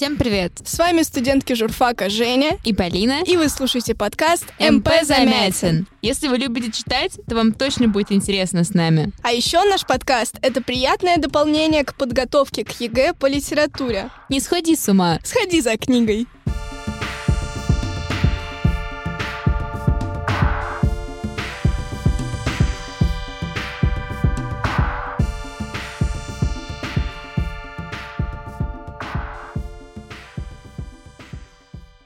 Всем привет! С вами студентки журфака Женя и Полина. И вы слушаете подкаст МП Замятин. Если вы любите читать, то вам точно будет интересно с нами. А еще наш подкаст — это приятное дополнение к подготовке к ЕГЭ по литературе. Не сходи с ума. Сходи за книгой.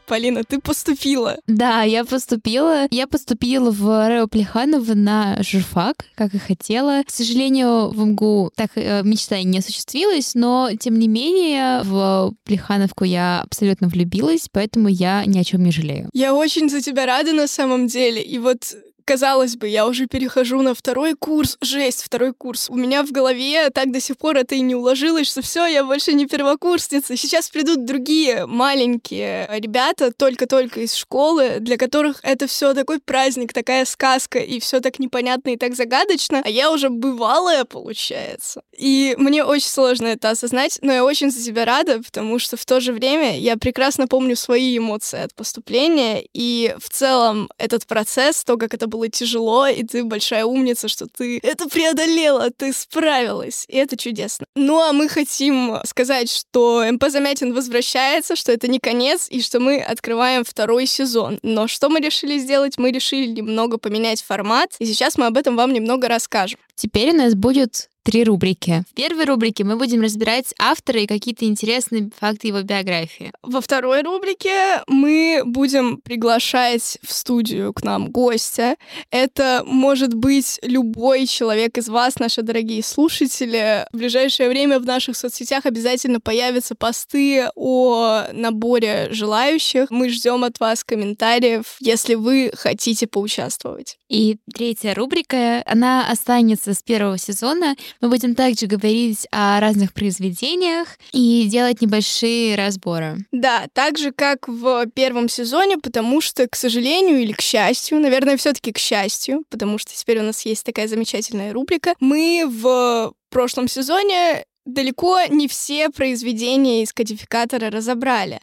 Полина, ты поступила. Да, я поступила. Я поступила в Рео Плеханова на журфак, как и хотела. К сожалению, в МГУ так э, мечта не осуществилась, но, тем не менее, в Плехановку я абсолютно влюбилась, поэтому я ни о чем не жалею. Я очень за тебя рада на самом деле. И вот Казалось бы, я уже перехожу на второй курс. Жесть, второй курс. У меня в голове так до сих пор это и не уложилось, что все, я больше не первокурсница. Сейчас придут другие маленькие ребята, только-только из школы, для которых это все такой праздник, такая сказка, и все так непонятно и так загадочно. А я уже бывалая, получается. И мне очень сложно это осознать, но я очень за тебя рада, потому что в то же время я прекрасно помню свои эмоции от поступления, и в целом этот процесс, то, как это было тяжело, и ты большая умница, что ты это преодолела, ты справилась, и это чудесно. Ну а мы хотим сказать, что МП Замятин возвращается, что это не конец, и что мы открываем второй сезон. Но что мы решили сделать? Мы решили немного поменять формат, и сейчас мы об этом вам немного расскажем. Теперь у нас будет три рубрики. В первой рубрике мы будем разбирать автора и какие-то интересные факты его биографии. Во второй рубрике мы будем приглашать в студию к нам гостя. Это может быть любой человек из вас, наши дорогие слушатели. В ближайшее время в наших соцсетях обязательно появятся посты о наборе желающих. Мы ждем от вас комментариев, если вы хотите поучаствовать. И третья рубрика, она останется с первого сезона. Мы будем также говорить о разных произведениях и делать небольшие разборы. Да, так же, как в первом сезоне, потому что, к сожалению или к счастью, наверное, все таки к счастью, потому что теперь у нас есть такая замечательная рубрика, мы в прошлом сезоне далеко не все произведения из кодификатора разобрали.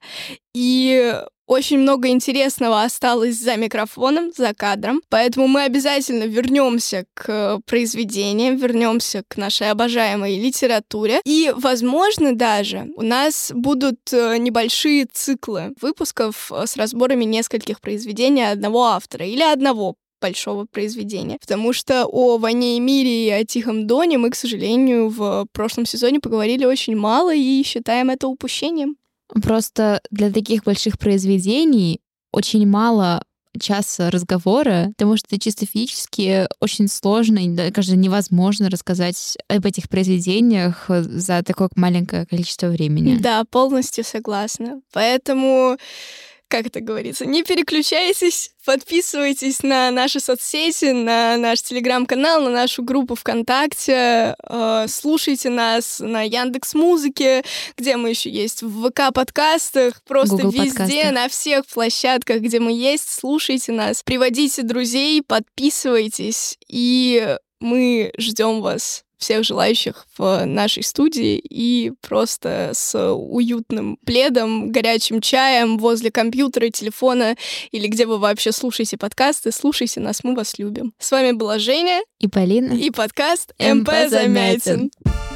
И очень много интересного осталось за микрофоном, за кадром. Поэтому мы обязательно вернемся к произведениям, вернемся к нашей обожаемой литературе. И, возможно, даже у нас будут э, небольшие циклы выпусков с разборами нескольких произведений одного автора или одного большого произведения. Потому что о «Войне и мире» и о «Тихом доне» мы, к сожалению, в прошлом сезоне поговорили очень мало и считаем это упущением. Просто для таких больших произведений очень мало часа разговора, потому что чисто физически очень сложно и даже невозможно рассказать об этих произведениях за такое маленькое количество времени. Да, полностью согласна. Поэтому как это говорится, не переключайтесь, подписывайтесь на наши соцсети, на наш телеграм-канал, на нашу группу ВКонтакте, э, слушайте нас на Яндекс Музыке, где мы еще есть, в ВК подкастах, просто Google везде, подкастах. на всех площадках, где мы есть, слушайте нас, приводите друзей, подписывайтесь, и мы ждем вас всех желающих в нашей студии и просто с уютным пледом, горячим чаем возле компьютера, телефона или где вы вообще слушаете подкасты, слушайте нас, мы вас любим. С вами была Женя и Полина и подкаст МП Замятин. Замятин.